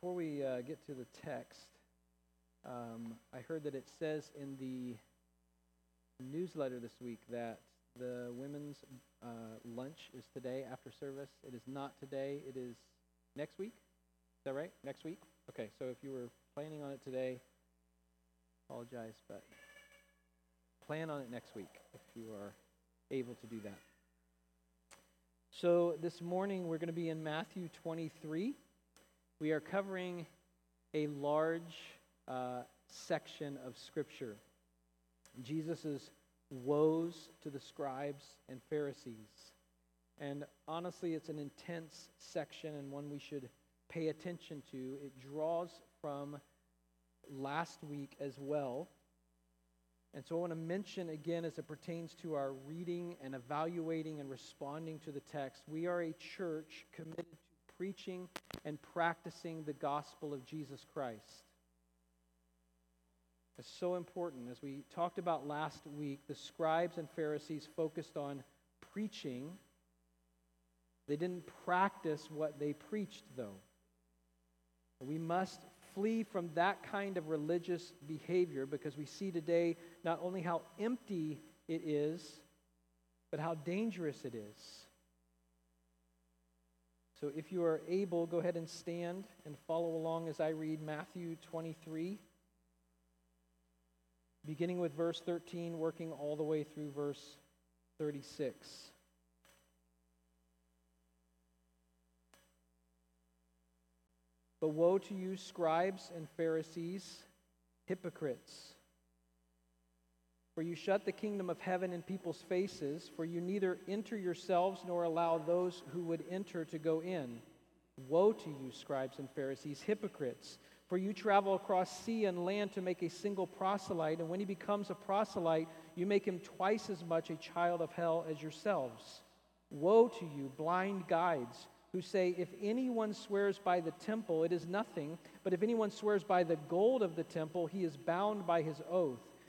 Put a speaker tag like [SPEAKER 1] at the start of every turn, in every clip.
[SPEAKER 1] before we uh, get to the text, um, I heard that it says in the newsletter this week that the women's uh, lunch is today after service. It is not today, it is next week. Is that right? Next week? Okay, so if you were planning on it today, apologize, but plan on it next week if you are able to do that. So this morning we're going to be in Matthew 23. We are covering a large uh, section of Scripture. Jesus' woes to the scribes and Pharisees. And honestly, it's an intense section and one we should pay attention to. It draws from last week as well. And so I want to mention again, as it pertains to our reading and evaluating and responding to the text, we are a church committed to preaching and practicing the gospel of Jesus Christ. It's so important. As we talked about last week, the scribes and Pharisees focused on preaching. They didn't practice what they preached, though. We must flee from that kind of religious behavior because we see today not only how empty it is, but how dangerous it is. So if you are able, go ahead and stand and follow along as I read Matthew 23, beginning with verse 13, working all the way through verse 36. But woe to you, scribes and Pharisees, hypocrites! For you shut the kingdom of heaven in people's faces, for you neither enter yourselves nor allow those who would enter to go in. Woe to you, scribes and Pharisees, hypocrites! For you travel across sea and land to make a single proselyte, and when he becomes a proselyte, you make him twice as much a child of hell as yourselves. Woe to you, blind guides, who say, If anyone swears by the temple, it is nothing, but if anyone swears by the gold of the temple, he is bound by his oath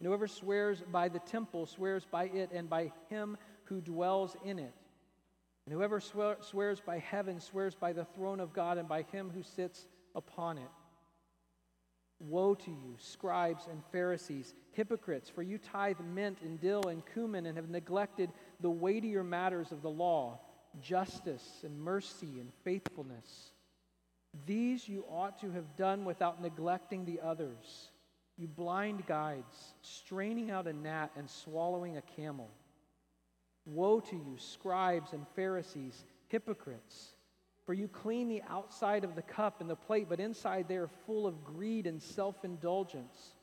[SPEAKER 1] And whoever swears by the temple swears by it and by him who dwells in it. And whoever swears by heaven swears by the throne of God and by him who sits upon it. Woe to you, scribes and Pharisees, hypocrites, for you tithe mint and dill and cumin and have neglected the weightier matters of the law, justice and mercy and faithfulness. These you ought to have done without neglecting the others you blind guides, straining out a gnat and swallowing a camel. Woe to you, scribes and Pharisees, hypocrites! For you clean the outside of the cup and the plate, but inside they are full of greed and self indulgence.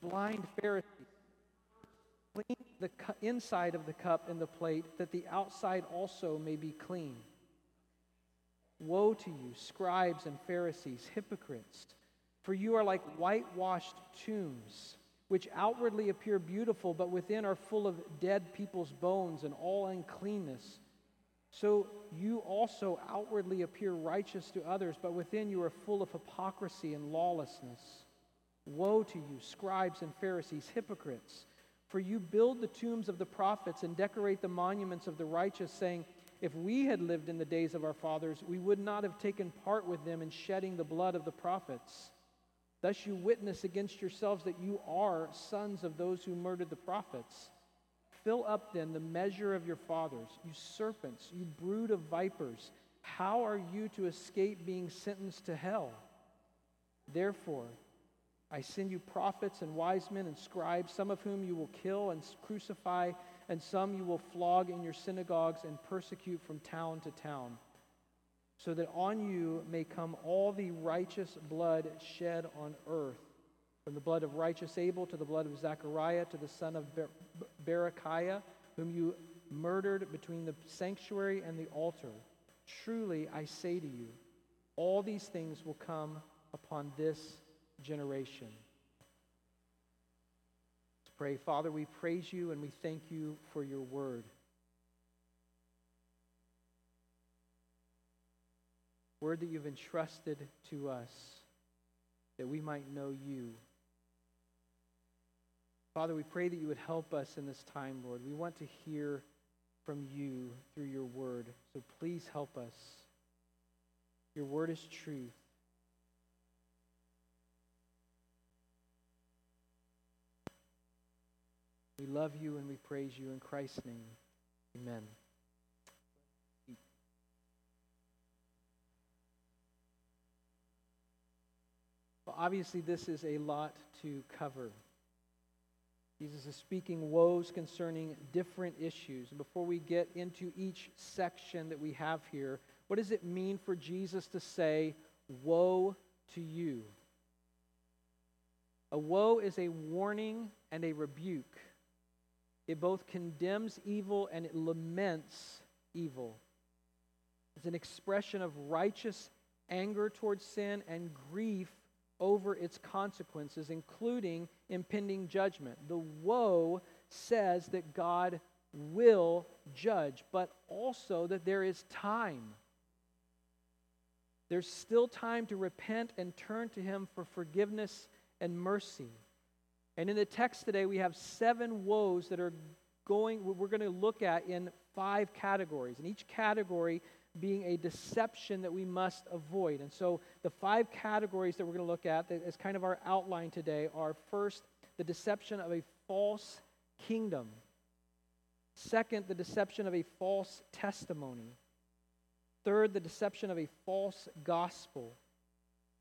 [SPEAKER 1] Blind Pharisees, clean the inside of the cup and the plate, that the outside also may be clean. Woe to you, scribes and Pharisees, hypocrites! For you are like whitewashed tombs, which outwardly appear beautiful, but within are full of dead people's bones and all uncleanness. So you also outwardly appear righteous to others, but within you are full of hypocrisy and lawlessness. Woe to you, scribes and Pharisees, hypocrites! For you build the tombs of the prophets and decorate the monuments of the righteous, saying, If we had lived in the days of our fathers, we would not have taken part with them in shedding the blood of the prophets. Thus you witness against yourselves that you are sons of those who murdered the prophets. Fill up then the measure of your fathers, you serpents, you brood of vipers. How are you to escape being sentenced to hell? Therefore, I send you prophets and wise men and scribes, some of whom you will kill and crucify, and some you will flog in your synagogues and persecute from town to town so that on you may come all the righteous blood shed on earth, from the blood of righteous Abel to the blood of Zechariah to the son of Ber- Berechiah, whom you murdered between the sanctuary and the altar. Truly, I say to you, all these things will come upon this generation. Let's pray. Father, we praise you and we thank you for your word. Word that you've entrusted to us that we might know you. Father, we pray that you would help us in this time, Lord. We want to hear from you through your word. So please help us. Your word is truth. We love you and we praise you in Christ's name. Amen. Well, obviously, this is a lot to cover. Jesus is speaking woes concerning different issues. And before we get into each section that we have here, what does it mean for Jesus to say, Woe to you? A woe is a warning and a rebuke. It both condemns evil and it laments evil. It's an expression of righteous anger towards sin and grief over its consequences, including impending judgment. The woe says that God will judge, but also that there is time. There's still time to repent and turn to Him for forgiveness and mercy. And in the text today, we have seven woes that are going, we're going to look at in five categories. And each category being a deception that we must avoid. And so the five categories that we're going to look at as kind of our outline today are first, the deception of a false kingdom. Second, the deception of a false testimony. Third, the deception of a false gospel.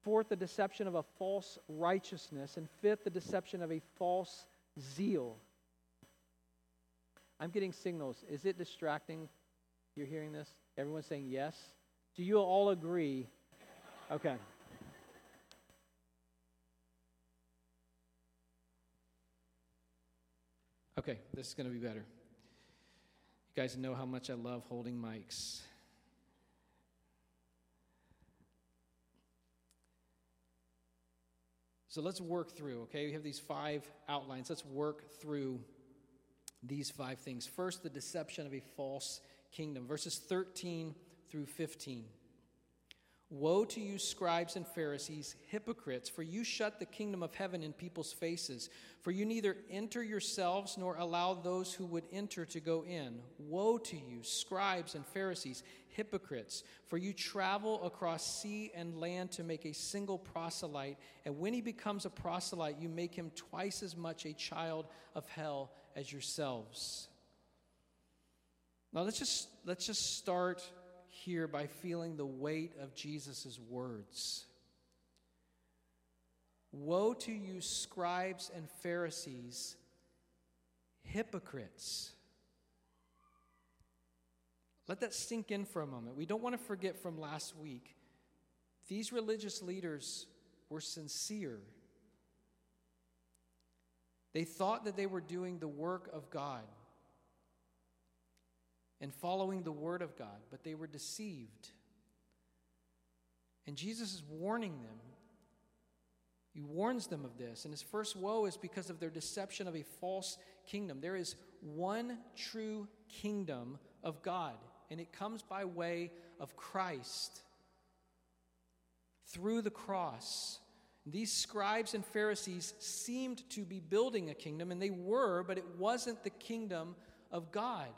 [SPEAKER 1] Fourth, the deception of a false righteousness. And fifth, the deception of a false zeal. I'm getting signals. Is it distracting? You're hearing this? Everyone's saying yes? Do you all agree? Okay. Okay, this is going to be better. You guys know how much I love holding mics. So let's work through, okay? We have these five outlines. Let's work through these five things. First, the deception of a false kingdom. Verses 13 through 15. Woe to you, scribes and Pharisees, hypocrites, for you shut the kingdom of heaven in people's faces. For you neither enter yourselves nor allow those who would enter to go in. Woe to you, scribes and Pharisees, hypocrites, for you travel across sea and land to make a single proselyte, and when he becomes a proselyte, you make him twice as much a child of hell as yourselves. Now let's just let's just start here by feeling the weight of Jesus' words. Woe to you, scribes and Pharisees, hypocrites. Let that sink in for a moment. We don't want to forget from last week. These religious leaders were sincere. They thought that they were doing the work of God and following the word of God, but they were deceived. And Jesus is warning them. He warns them of this. And his first woe is because of their deception of a false kingdom. There is one true kingdom of God, and it comes by way of Christ through the cross. These scribes and Pharisees seemed to be building a kingdom, and they were, but it wasn't the kingdom of God.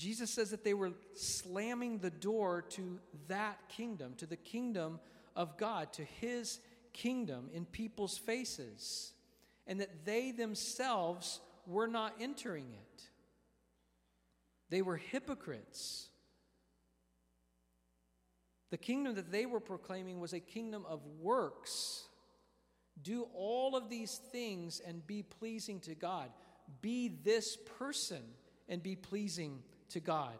[SPEAKER 1] Jesus says that they were slamming the door to that kingdom, to the kingdom of God, to his kingdom in people's faces, and that they themselves were not entering it. They were hypocrites. The kingdom that they were proclaiming was a kingdom of works. Do all of these things and be pleasing to God. Be this person and be pleasing to God.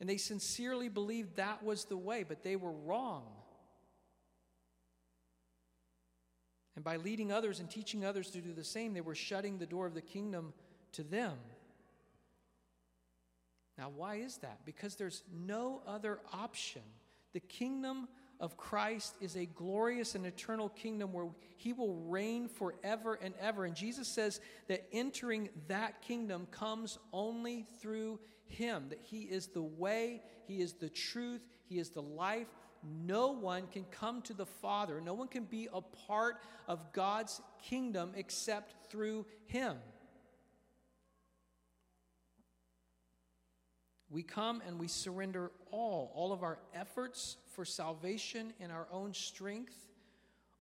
[SPEAKER 1] And they sincerely believed that was the way, but they were wrong. And by leading others and teaching others to do the same, they were shutting the door of the kingdom to them. Now, why is that? Because there's no other option. The kingdom of Christ is a glorious and eternal kingdom where he will reign forever and ever. And Jesus says that entering that kingdom comes only through him, that he is the way, he is the truth, he is the life. No one can come to the Father, no one can be a part of God's kingdom except through him. We come and we surrender all, all of our efforts for salvation in our own strength,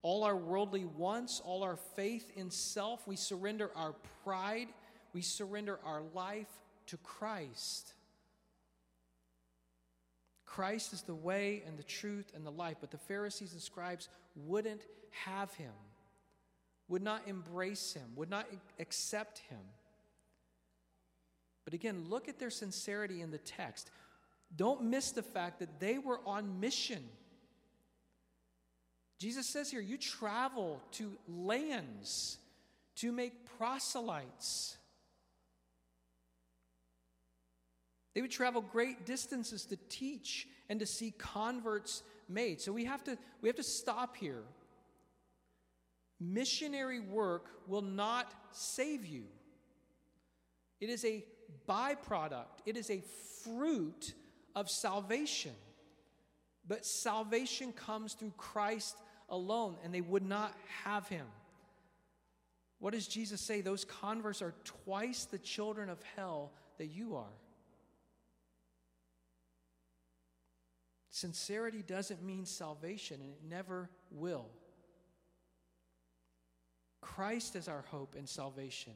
[SPEAKER 1] all our worldly wants, all our faith in self. We surrender our pride, we surrender our life to Christ. Christ is the way and the truth and the life, but the Pharisees and scribes wouldn't have him, would not embrace him, would not accept him. But again, look at their sincerity in the text. Don't miss the fact that they were on mission. Jesus says here, you travel to lands to make proselytes. They would travel great distances to teach and to see converts made. So we have to, we have to stop here. Missionary work will not save you. It is a byproduct, it is a fruit of salvation. But salvation comes through Christ alone, and they would not have him. What does Jesus say? Those converts are twice the children of hell that you are. Sincerity doesn't mean salvation, and it never will. Christ is our hope and salvation.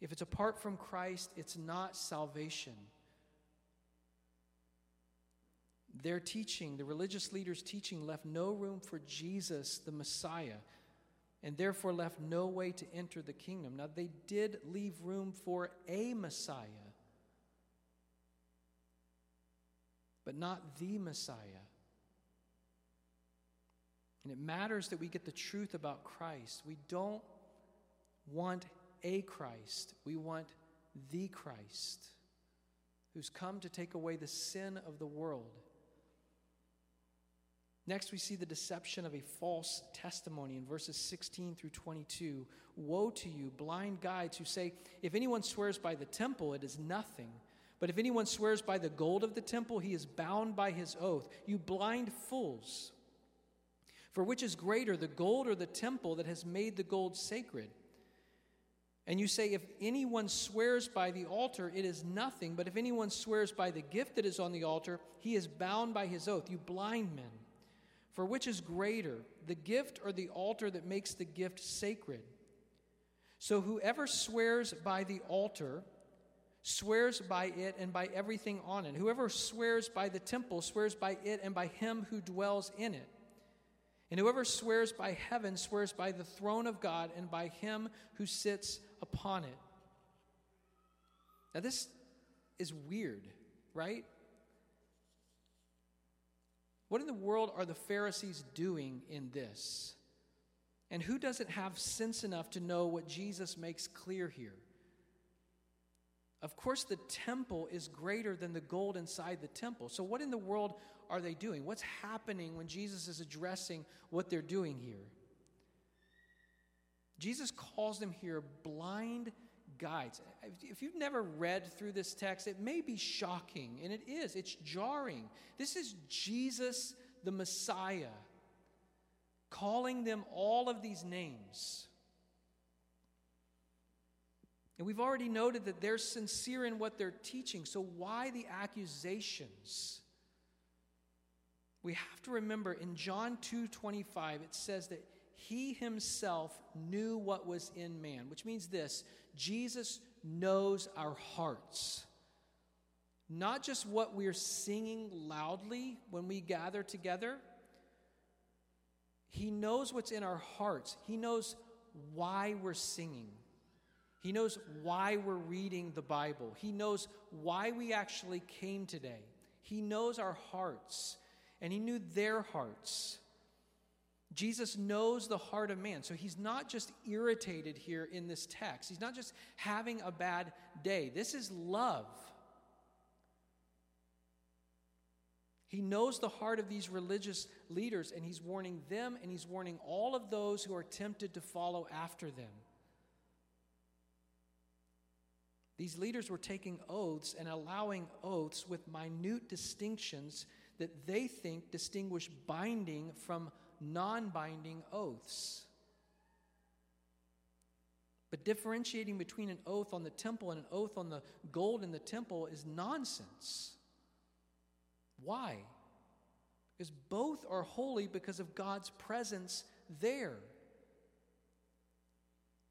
[SPEAKER 1] If it's apart from Christ, it's not salvation. Their teaching, the religious leaders' teaching, left no room for Jesus, the Messiah, and therefore left no way to enter the kingdom. Now, they did leave room for a Messiah, but not the Messiah. And it matters that we get the truth about Christ. We don't want a Christ, we want the Christ who's come to take away the sin of the world. Next, we see the deception of a false testimony in verses 16 through 22. Woe to you, blind guides, who say, If anyone swears by the temple, it is nothing. But if anyone swears by the gold of the temple, he is bound by his oath. You blind fools! For which is greater, the gold or the temple that has made the gold sacred? And you say, if anyone swears by the altar, it is nothing. But if anyone swears by the gift that is on the altar, he is bound by his oath. You blind men. For which is greater, the gift or the altar that makes the gift sacred? So whoever swears by the altar swears by it and by everything on it. Whoever swears by the temple swears by it and by him who dwells in it. And whoever swears by heaven swears by the throne of God and by him who sits upon it. Now, this is weird, right? What in the world are the Pharisees doing in this? And who doesn't have sense enough to know what Jesus makes clear here? Of course, the temple is greater than the gold inside the temple. So, what in the world are they doing? What's happening when Jesus is addressing what they're doing here? Jesus calls them here blind guides. If you've never read through this text, it may be shocking, and it is. It's jarring. This is Jesus, the Messiah, calling them all of these names. And we've already noted that they're sincere in what they're teaching, so why the accusations? We have to remember in John 2:25 it says that he himself knew what was in man, which means this Jesus knows our hearts. Not just what we're singing loudly when we gather together. He knows what's in our hearts. He knows why we're singing. He knows why we're reading the Bible. He knows why we actually came today. He knows our hearts, and He knew their hearts. Jesus knows the heart of man. So he's not just irritated here in this text, he's not just having a bad day. This is love. He knows the heart of these religious leaders, and he's warning them and he's warning all of those who are tempted to follow after them. These leaders were taking oaths and allowing oaths with minute distinctions that they think distinguish binding from non binding oaths. But differentiating between an oath on the temple and an oath on the gold in the temple is nonsense. Why? Because both are holy because of God's presence there.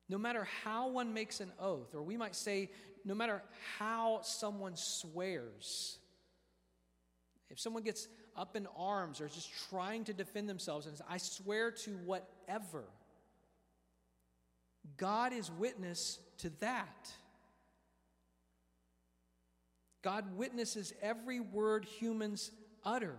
[SPEAKER 1] No matter how one makes an oath, or we might say, no matter how someone swears, if someone gets up in arms or just trying to defend themselves and says, I swear to whatever, God is witness to that. God witnesses every word humans utter.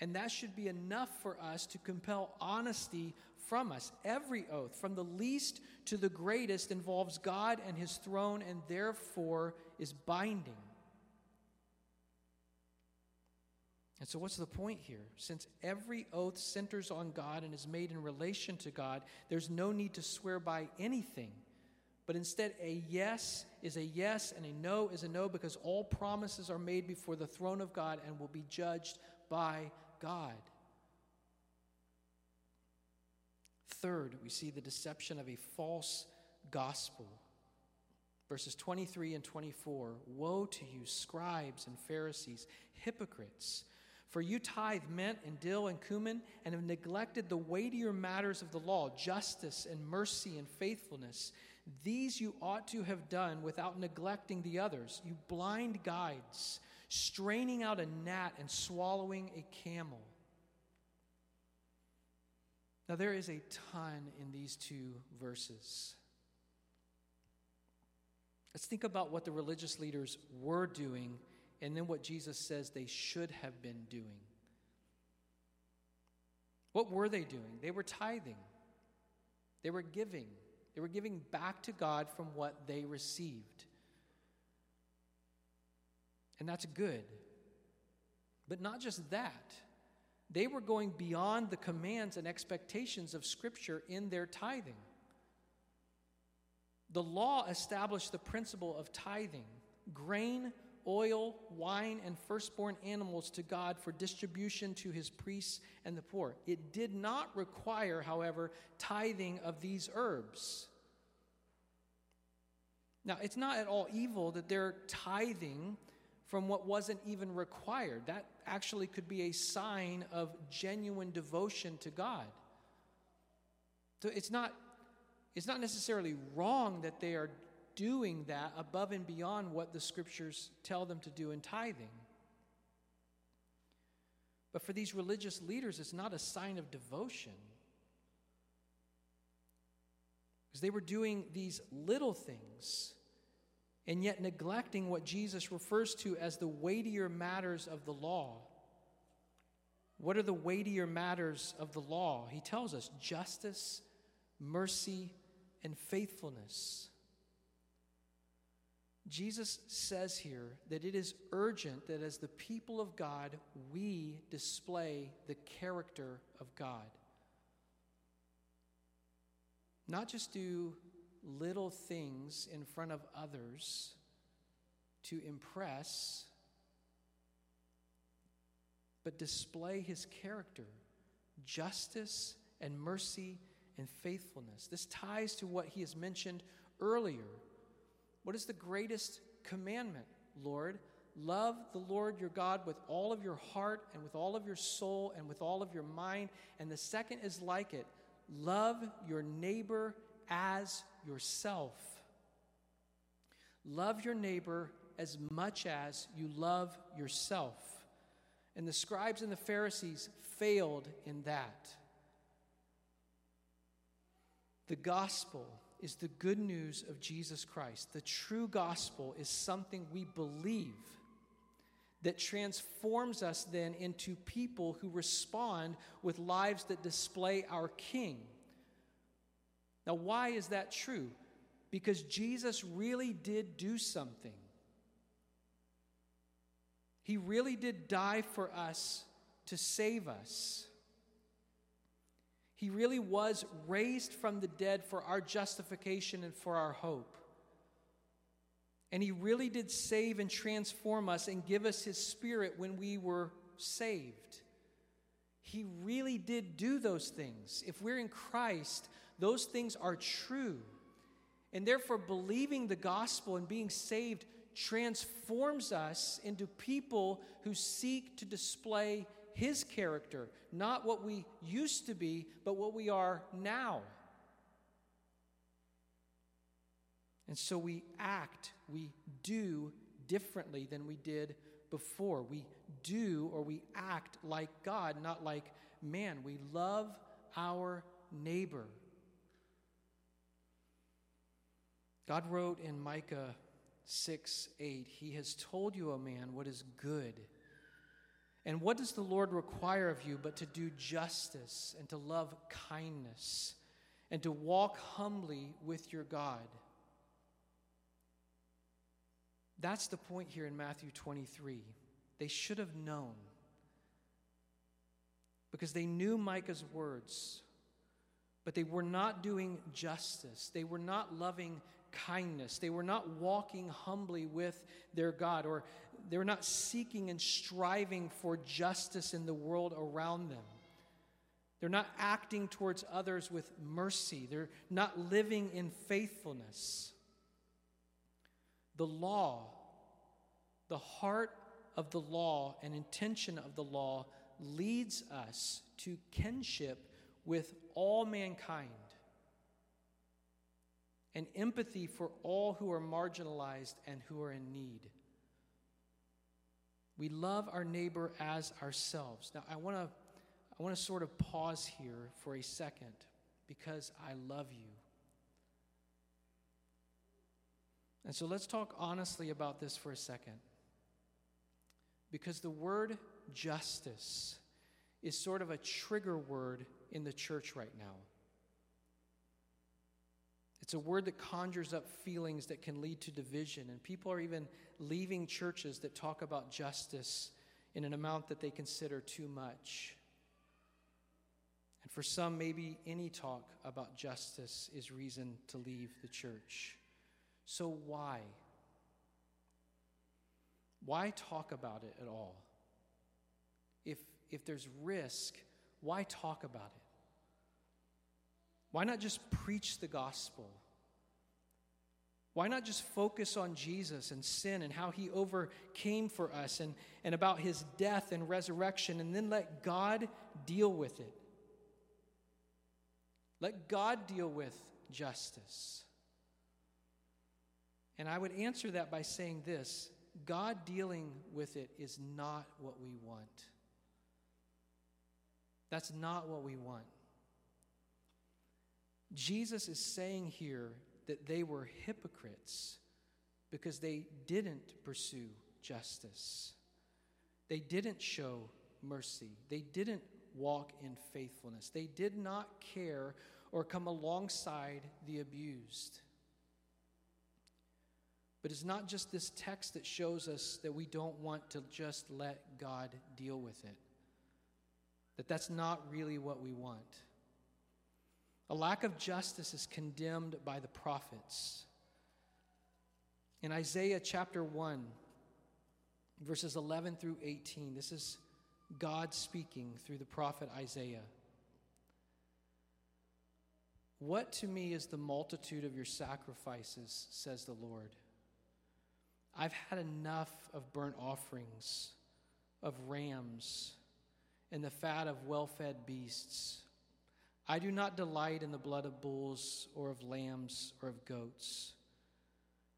[SPEAKER 1] And that should be enough for us to compel honesty from us. Every oath, from the least to the greatest, involves God and his throne and therefore is binding. And so, what's the point here? Since every oath centers on God and is made in relation to God, there's no need to swear by anything. But instead, a yes is a yes and a no is a no because all promises are made before the throne of God and will be judged by God. Third, we see the deception of a false gospel. Verses 23 and 24 Woe to you, scribes and Pharisees, hypocrites! For you tithe mint and dill and cumin and have neglected the weightier matters of the law, justice and mercy and faithfulness. These you ought to have done without neglecting the others. You blind guides, straining out a gnat and swallowing a camel. Now, there is a ton in these two verses. Let's think about what the religious leaders were doing and then what Jesus says they should have been doing. What were they doing? They were tithing, they were giving, they were giving back to God from what they received. And that's good. But not just that. They were going beyond the commands and expectations of Scripture in their tithing. The law established the principle of tithing. Grain oil, wine, and firstborn animals to God for distribution to his priests and the poor. It did not require, however, tithing of these herbs. Now, it's not at all evil that they're tithing from what wasn't even required. That actually could be a sign of genuine devotion to God. So it's not, it's not necessarily wrong that they are doing that above and beyond what the scriptures tell them to do in tithing. But for these religious leaders, it's not a sign of devotion. Because they were doing these little things and yet neglecting what Jesus refers to as the weightier matters of the law. What are the weightier matters of the law? He tells us justice, mercy, and faithfulness. Jesus says here that it is urgent that as the people of God, we display the character of God. Not just do little things in front of others to impress, but display his character, justice and mercy and faithfulness. This ties to what he has mentioned earlier what is the greatest commandment, Lord? Love the Lord your God with all of your heart and with all of your soul and with all of your mind. And the second is like it love your neighbor as yourself. Love your neighbor as much as you love yourself. And the scribes and the Pharisees failed in that. The gospel is the good news of Jesus Christ. The true gospel is something we believe that transforms us then into people who respond with lives that display our King. Now, why is that true? Because Jesus really did do something. He really did die for us to save us. He really was raised from the dead for our justification and for our hope. And He really did save and transform us and give us His Spirit when we were saved. He really did do those things. If we're in Christ, those things are true. And therefore, believing the gospel and being saved transforms us into people who seek to display His character, not what we used to be, but what we are now. And so we act, we do differently than we did before. We do or we act like God, not like man. We love our neighbor. God wrote in Micah 6 8, He has told you, O man, what is good. And what does the Lord require of you but to do justice and to love kindness and to walk humbly with your God? That's the point here in Matthew 23. They should have known because they knew Micah's words, but they were not doing justice. They were not loving kindness. They were not walking humbly with their God, or they were not seeking and striving for justice in the world around them. They're not acting towards others with mercy. They're not living in faithfulness. The law, the heart of the law and intention of the law leads us to kinship with all mankind and empathy for all who are marginalized and who are in need. We love our neighbor as ourselves. Now, I want to I want to sort of pause here for a second because I love you. And so let's talk honestly about this for a second. Because the word justice is sort of a trigger word in the church right now. It's a word that conjures up feelings that can lead to division, and people are even leaving churches that talk about justice in an amount that they consider too much. And for some, maybe any talk about justice is reason to leave the church. So, why? Why talk about it at all? If, if there's risk, why talk about it? Why not just preach the gospel? Why not just focus on Jesus and sin and how he overcame for us and, and about his death and resurrection and then let God deal with it? Let God deal with justice. And I would answer that by saying this God dealing with it is not what we want. That's not what we want. Jesus is saying here that they were hypocrites because they didn't pursue justice. They didn't show mercy. They didn't walk in faithfulness. They did not care or come alongside the abused. But it's not just this text that shows us that we don't want to just let God deal with it. That that's not really what we want. A lack of justice is condemned by the prophets. In Isaiah chapter 1, verses 11 through 18, this is God speaking through the prophet Isaiah. What to me is the multitude of your sacrifices, says the Lord? I've had enough of burnt offerings, of rams, and the fat of well fed beasts. I do not delight in the blood of bulls or of lambs or of goats.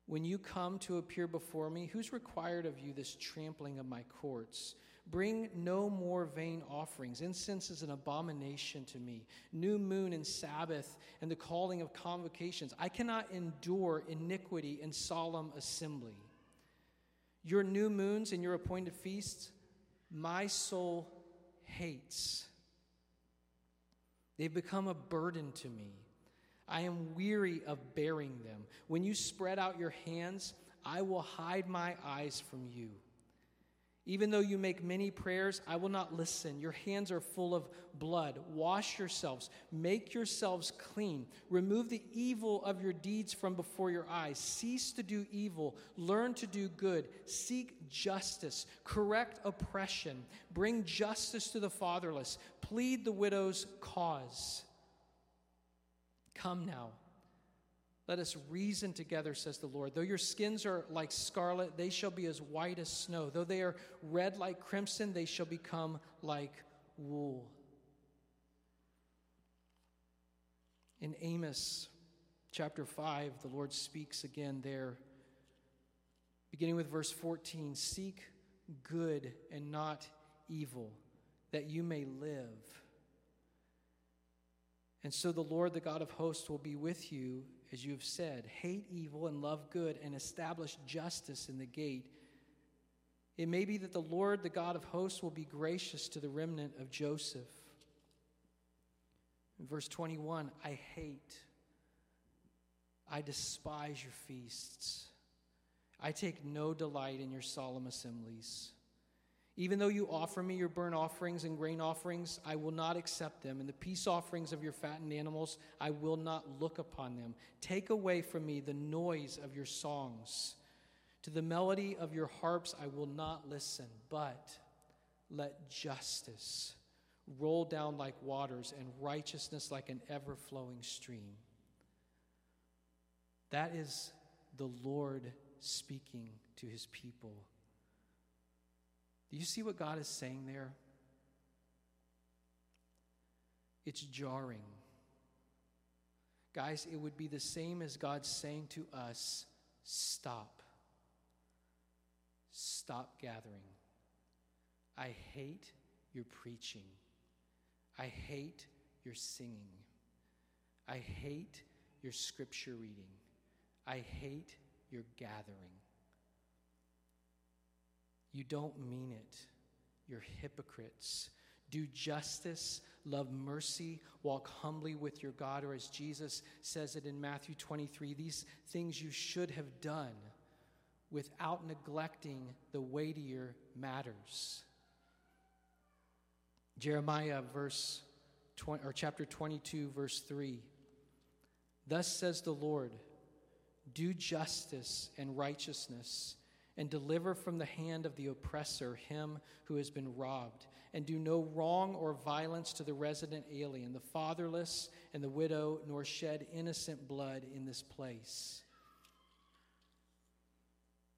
[SPEAKER 1] When you come to appear before me, who's required of you this trampling of my courts? Bring no more vain offerings. Incense is an abomination to me. New moon and Sabbath and the calling of convocations. I cannot endure iniquity in solemn assembly. Your new moons and your appointed feasts, my soul hates. They've become a burden to me. I am weary of bearing them. When you spread out your hands, I will hide my eyes from you. Even though you make many prayers, I will not listen. Your hands are full of blood. Wash yourselves. Make yourselves clean. Remove the evil of your deeds from before your eyes. Cease to do evil. Learn to do good. Seek justice. Correct oppression. Bring justice to the fatherless. Plead the widow's cause. Come now let us reason together, says the Lord. Though your skins are like scarlet, they shall be as white as snow. Though they are red like crimson, they shall become like wool. In Amos chapter 5, the Lord speaks again there, beginning with verse 14 Seek good and not evil, that you may live. And so the Lord, the God of hosts, will be with you as you have said, hate evil and love good, and establish justice in the gate. It may be that the Lord, the God of hosts, will be gracious to the remnant of Joseph. In verse 21, I hate, I despise your feasts. I take no delight in your solemn assemblies. Even though you offer me your burnt offerings and grain offerings, I will not accept them. And the peace offerings of your fattened animals, I will not look upon them. Take away from me the noise of your songs. To the melody of your harps, I will not listen, but let justice roll down like waters and righteousness like an ever flowing stream. That is the Lord speaking to his people. Do you see what God is saying there? It's jarring. Guys, it would be the same as God saying to us, Stop. Stop gathering. I hate your preaching. I hate your singing. I hate your scripture reading. I hate your gathering. You don't mean it. You're hypocrites. Do justice, love mercy, walk humbly with your God, or as Jesus says it in Matthew 23, these things you should have done without neglecting the weightier matters. Jeremiah verse 20, or chapter 22 verse 3. Thus says the Lord, do justice and righteousness and deliver from the hand of the oppressor him who has been robbed, and do no wrong or violence to the resident alien, the fatherless, and the widow, nor shed innocent blood in this place.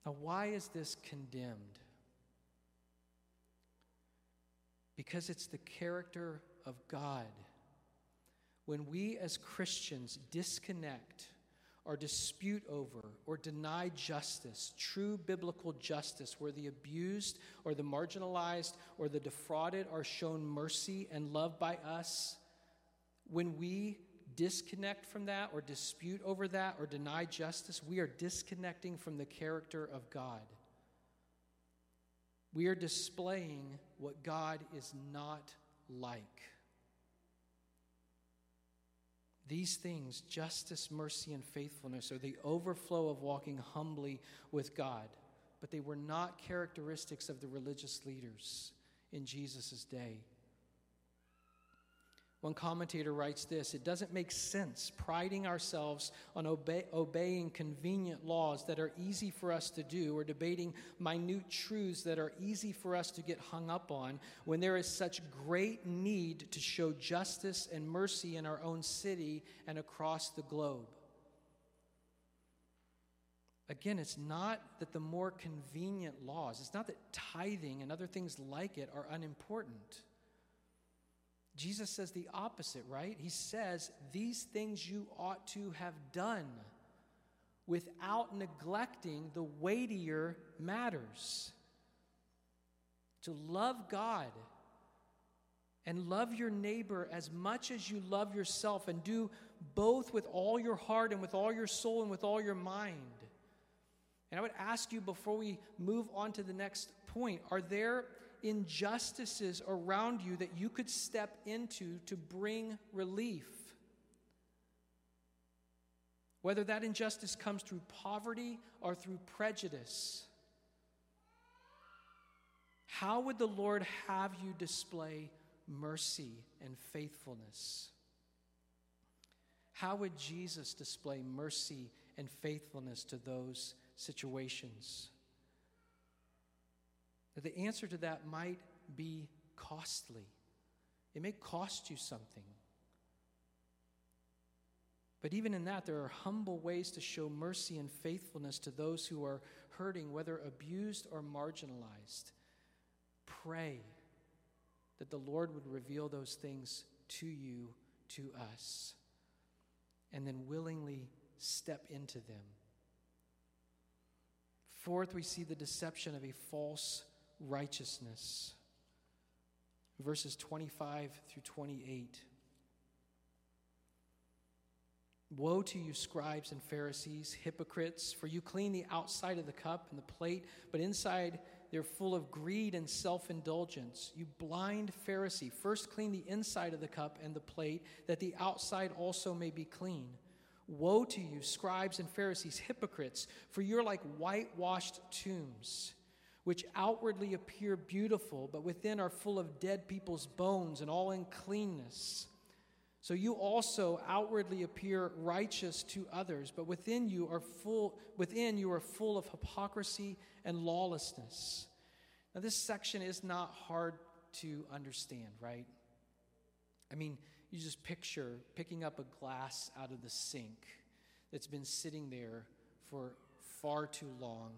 [SPEAKER 1] Now, why is this condemned? Because it's the character of God. When we as Christians disconnect or dispute over or deny justice, true biblical justice, where the abused or the marginalized or the defrauded are shown mercy and love by us, when we disconnect from that or dispute over that or deny justice, we are disconnecting from the character of God. We are displaying what God is not like. These things, justice, mercy, and faithfulness, are the overflow of walking humbly with God. But they were not characteristics of the religious leaders in Jesus' day. One commentator writes this It doesn't make sense priding ourselves on obey, obeying convenient laws that are easy for us to do or debating minute truths that are easy for us to get hung up on when there is such great need to show justice and mercy in our own city and across the globe. Again, it's not that the more convenient laws, it's not that tithing and other things like it are unimportant. Jesus says the opposite, right? He says, These things you ought to have done without neglecting the weightier matters. To love God and love your neighbor as much as you love yourself, and do both with all your heart and with all your soul and with all your mind. And I would ask you before we move on to the next point are there injustices around you that you could step into to bring relief. Whether that injustice comes through poverty or through prejudice. How would the Lord have you display mercy and faithfulness? How would Jesus display mercy and faithfulness to those situations? The answer to that might be costly. It may cost you something. But even in that, there are humble ways to show mercy and faithfulness to those who are hurting, whether abused or marginalized. Pray that the Lord would reveal those things to you, to us, and then willingly step into them. Fourth, we see the deception of a false righteousness. Verses 25 through 28. Woe to you, scribes and Pharisees, hypocrites, for you clean the outside of the cup and the plate, but inside they're full of greed and self indulgence. You blind Pharisee, first clean the inside of the cup and the plate, that the outside also may be clean. Woe to you, scribes and Pharisees, hypocrites, for you're like whitewashed tombs, which outwardly appear beautiful, but within are full of dead people's bones and all uncleanness. So you also outwardly appear righteous to others, but within you are full within you are full of hypocrisy and lawlessness. Now this section is not hard to understand, right? I mean, you just picture picking up a glass out of the sink that's been sitting there for far too long.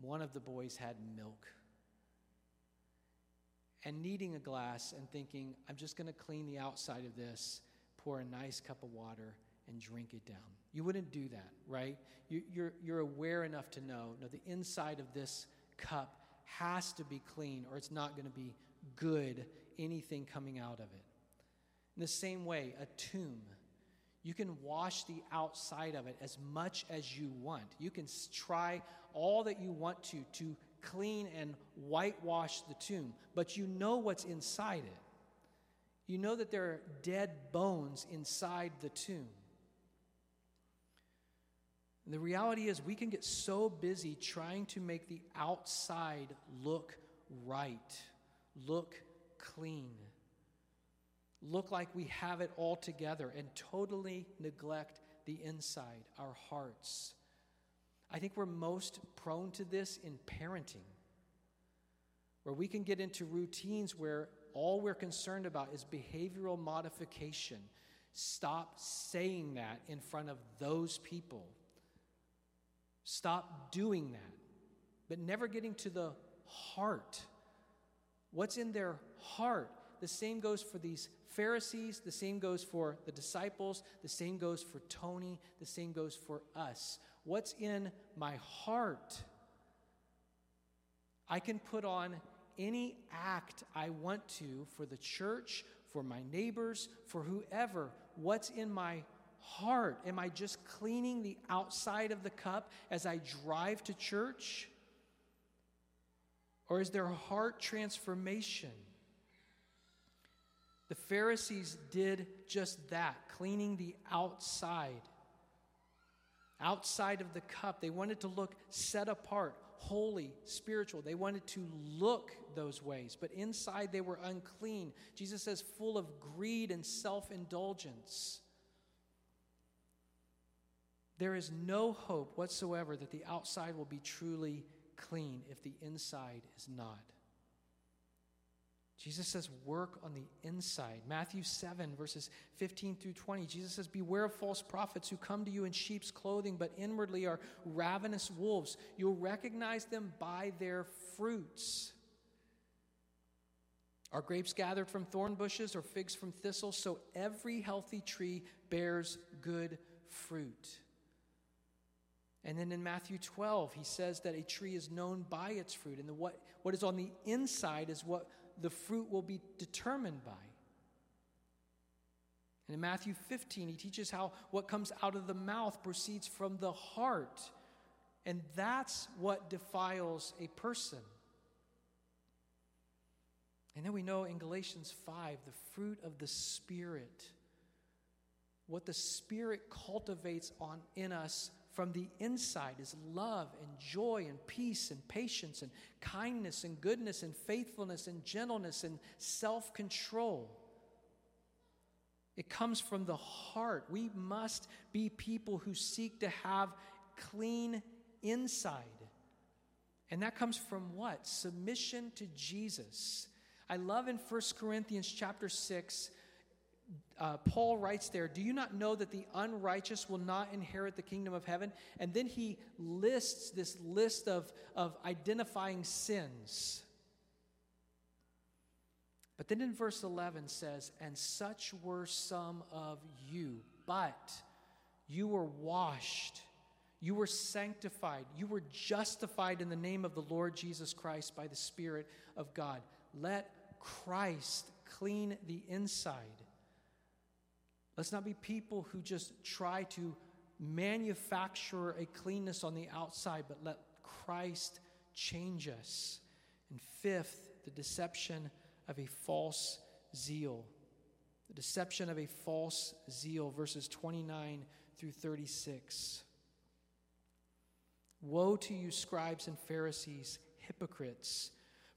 [SPEAKER 1] One of the boys had milk and needing a glass and thinking, I'm just going to clean the outside of this, pour a nice cup of water, and drink it down. You wouldn't do that, right? You, you're, you're aware enough to know, no, the inside of this cup has to be clean or it's not going to be good, anything coming out of it. In the same way, a tomb, you can wash the outside of it as much as you want. You can try all that you want to to clean and whitewash the tomb, but you know what's inside it. You know that there are dead bones inside the tomb. And the reality is, we can get so busy trying to make the outside look right, look clean, look like we have it all together, and totally neglect the inside, our hearts, I think we're most prone to this in parenting, where we can get into routines where all we're concerned about is behavioral modification. Stop saying that in front of those people. Stop doing that, but never getting to the heart. What's in their heart? The same goes for these Pharisees, the same goes for the disciples, the same goes for Tony, the same goes for us what's in my heart. I can put on any act I want to for the church, for my neighbors, for whoever. What's in my heart? Am I just cleaning the outside of the cup as I drive to church? Or is there heart transformation? The Pharisees did just that, cleaning the outside outside of the cup. They wanted to look set apart, holy, spiritual. They wanted to look those ways, but inside they were unclean. Jesus says, full of greed and self indulgence. There is no hope whatsoever that the outside will be truly clean if the inside is not. Jesus says, work on the inside. Matthew 7, verses 15 through 20. Jesus says, Beware of false prophets who come to you in sheep's clothing, but inwardly are ravenous wolves. You'll recognize them by their fruits. Are grapes gathered from thorn bushes or figs from thistles? So every healthy tree bears good fruit. And then in Matthew 12, he says that a tree is known by its fruit, and the, what, what is on the inside is what the fruit will be determined by. And in Matthew 15, he teaches how what comes out of the mouth proceeds from the heart. And that's what defiles a person. And then we know in Galatians 5, the fruit of the Spirit, what the Spirit cultivates on, in us from the inside is love and joy and peace and patience and kindness and goodness and faithfulness and gentleness and self control. It comes from the heart. We must be people who seek to have clean inside. And that comes from what? Submission to Jesus. I love in 1 Corinthians chapter 6, uh, Paul writes there, Do you not know that the unrighteous will not inherit the kingdom of heaven? And then he lists this list of, of identifying sins. But then in verse 11 says, And such were some of you, but you were washed, you were sanctified, you were justified in the name of the Lord Jesus Christ by the Spirit of God. Let Christ clean the inside. Let's not be people who just try to manufacture a cleanness on the outside, but let Christ change us. And fifth, the deception of a false zeal. The deception of a false zeal, verses 29 through 36. Woe to you, scribes and Pharisees, hypocrites!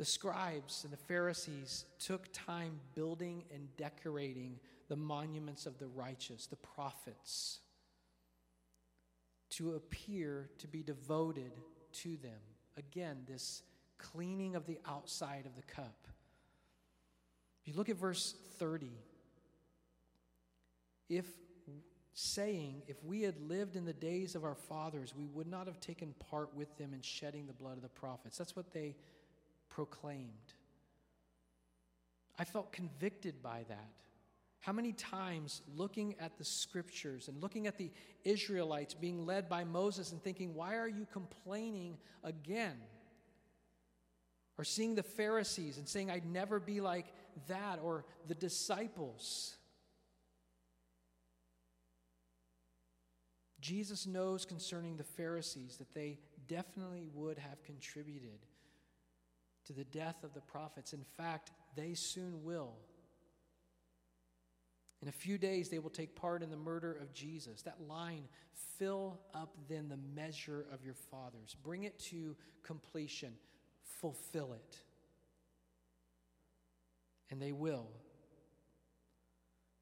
[SPEAKER 1] The scribes and the Pharisees took time building and decorating the monuments of the righteous, the prophets, to appear to be devoted to them. Again, this cleaning of the outside of the cup. If you look at verse 30, if saying, if we had lived in the days of our fathers, we would not have taken part with them in shedding the blood of the prophets. That's what they proclaimed. I felt convicted by that. How many times looking at the scriptures and looking at the Israelites being led by Moses and thinking, why are you complaining again? Or seeing the Pharisees and saying, I'd never be like that, or the disciples. Jesus knows concerning the Pharisees that they definitely would have contributed to the death of the prophets. In fact, they soon will. In a few days, they will take part in the murder of Jesus. That line, fill up then the measure of your fathers. Bring it to completion. Fulfill it. And they will.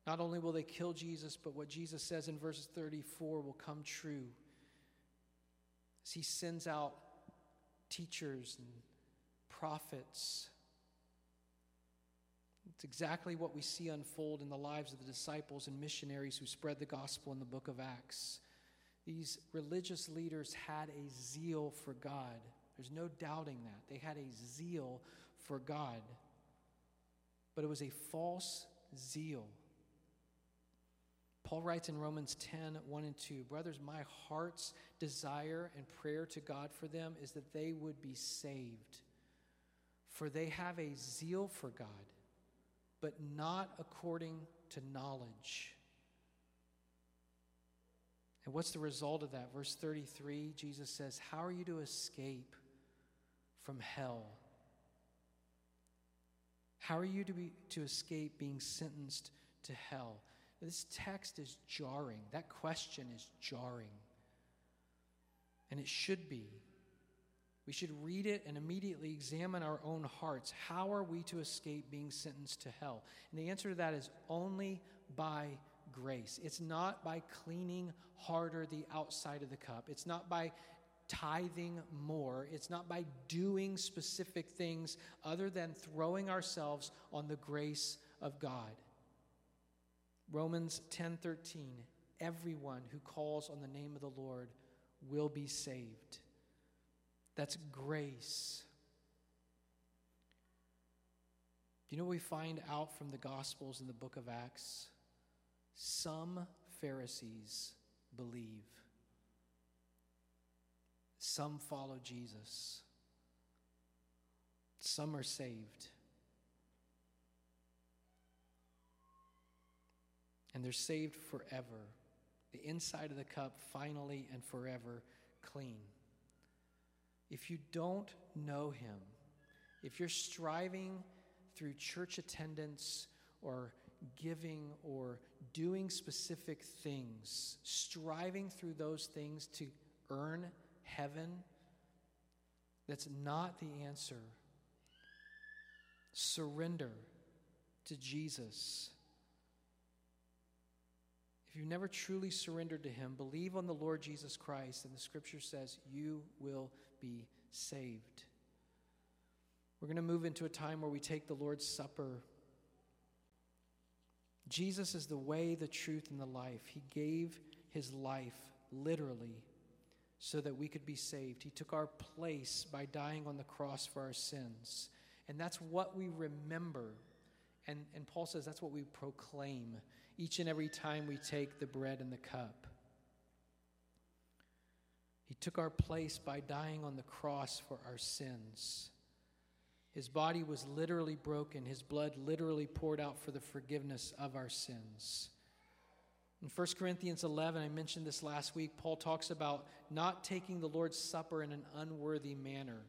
[SPEAKER 1] Not only will they kill Jesus, but what Jesus says in verses 34 will come true. As he sends out teachers and prophets. It's exactly what we see unfold in the lives of the disciples and missionaries who spread the gospel in the book of Acts. These religious leaders had a zeal for God. There's no doubting that. They had a zeal for God. But it was a false zeal. Paul writes in Romans 10 1 and 2 Brothers, my heart's desire and prayer to God for them is that they would be saved. For they have a zeal for God, but not according to knowledge. And what's the result of that? Verse 33, Jesus says, How are you to escape from hell? How are you to, be, to escape being sentenced to hell? This text is jarring. That question is jarring. And it should be. We should read it and immediately examine our own hearts. How are we to escape being sentenced to hell? And the answer to that is only by grace. It's not by cleaning harder the outside of the cup, it's not by tithing more. It's not by doing specific things other than throwing ourselves on the grace of God. Romans 10:13 Everyone who calls on the name of the Lord will be saved. That's grace. Do you know what we find out from the Gospels in the book of Acts? Some Pharisees believe, some follow Jesus, some are saved. And they're saved forever. The inside of the cup, finally and forever, clean. If you don't know Him, if you're striving through church attendance or giving or doing specific things, striving through those things to earn heaven, that's not the answer. Surrender to Jesus. If you've never truly surrendered to Him, believe on the Lord Jesus Christ, and the scripture says you will be saved. We're going to move into a time where we take the Lord's Supper. Jesus is the way, the truth, and the life. He gave his life literally so that we could be saved. He took our place by dying on the cross for our sins. And that's what we remember. And, and Paul says that's what we proclaim each and every time we take the bread and the cup. He took our place by dying on the cross for our sins. His body was literally broken, his blood literally poured out for the forgiveness of our sins. In 1 Corinthians 11, I mentioned this last week, Paul talks about not taking the Lord's Supper in an unworthy manner.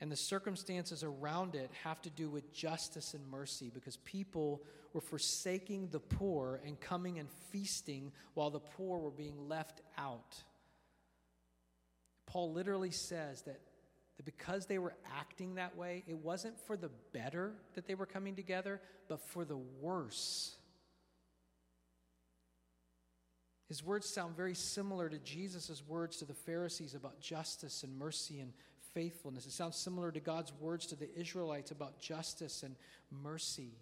[SPEAKER 1] And the circumstances around it have to do with justice and mercy because people were forsaking the poor and coming and feasting while the poor were being left out. Paul literally says that that because they were acting that way, it wasn't for the better that they were coming together, but for the worse. His words sound very similar to Jesus' words to the Pharisees about justice and mercy and faithfulness. It sounds similar to God's words to the Israelites about justice and mercy.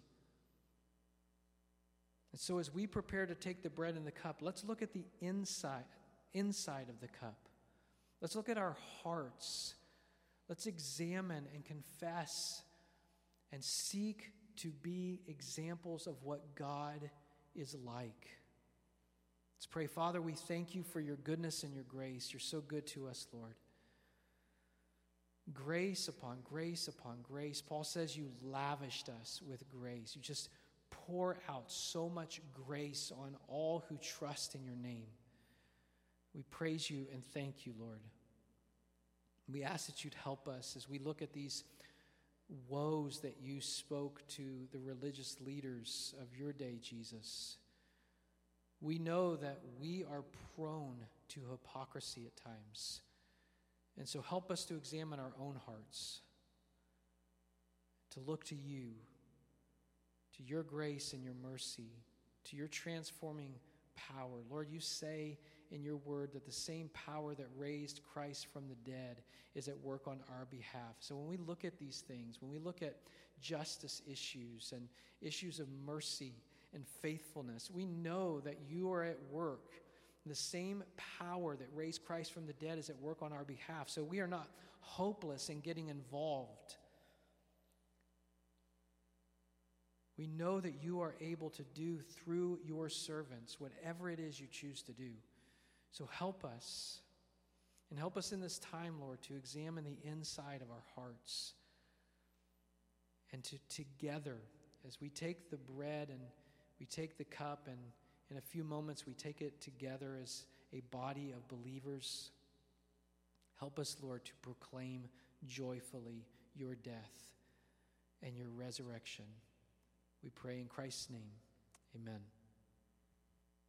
[SPEAKER 1] And so as we prepare to take the bread and the cup, let's look at the inside inside of the cup. Let's look at our hearts Let's examine and confess and seek to be examples of what God is like. Let's pray. Father, we thank you for your goodness and your grace. You're so good to us, Lord. Grace upon grace upon grace. Paul says you lavished us with grace. You just pour out so much grace on all who trust in your name. We praise you and thank you, Lord. We ask that you'd help us as we look at these woes that you spoke to the religious leaders of your day, Jesus. We know that we are prone to hypocrisy at times. And so help us to examine our own hearts, to look to you, to your grace and your mercy, to your transforming power. Lord, you say in your word that the same power that raised Christ from the dead is at work on our behalf. So when we look at these things, when we look at justice issues and issues of mercy and faithfulness, we know that you are at work. The same power that raised Christ from the dead is at work on our behalf. So we are not hopeless in getting involved. We know that you are able to do through your servants whatever it is you choose to do. So help us. And help us in this time, Lord, to examine the inside of our hearts. And to together, as we take the bread and we take the cup, and in a few moments we take it together as a body of believers, help us, Lord, to proclaim joyfully your death and your resurrection. We pray in Christ's name. Amen.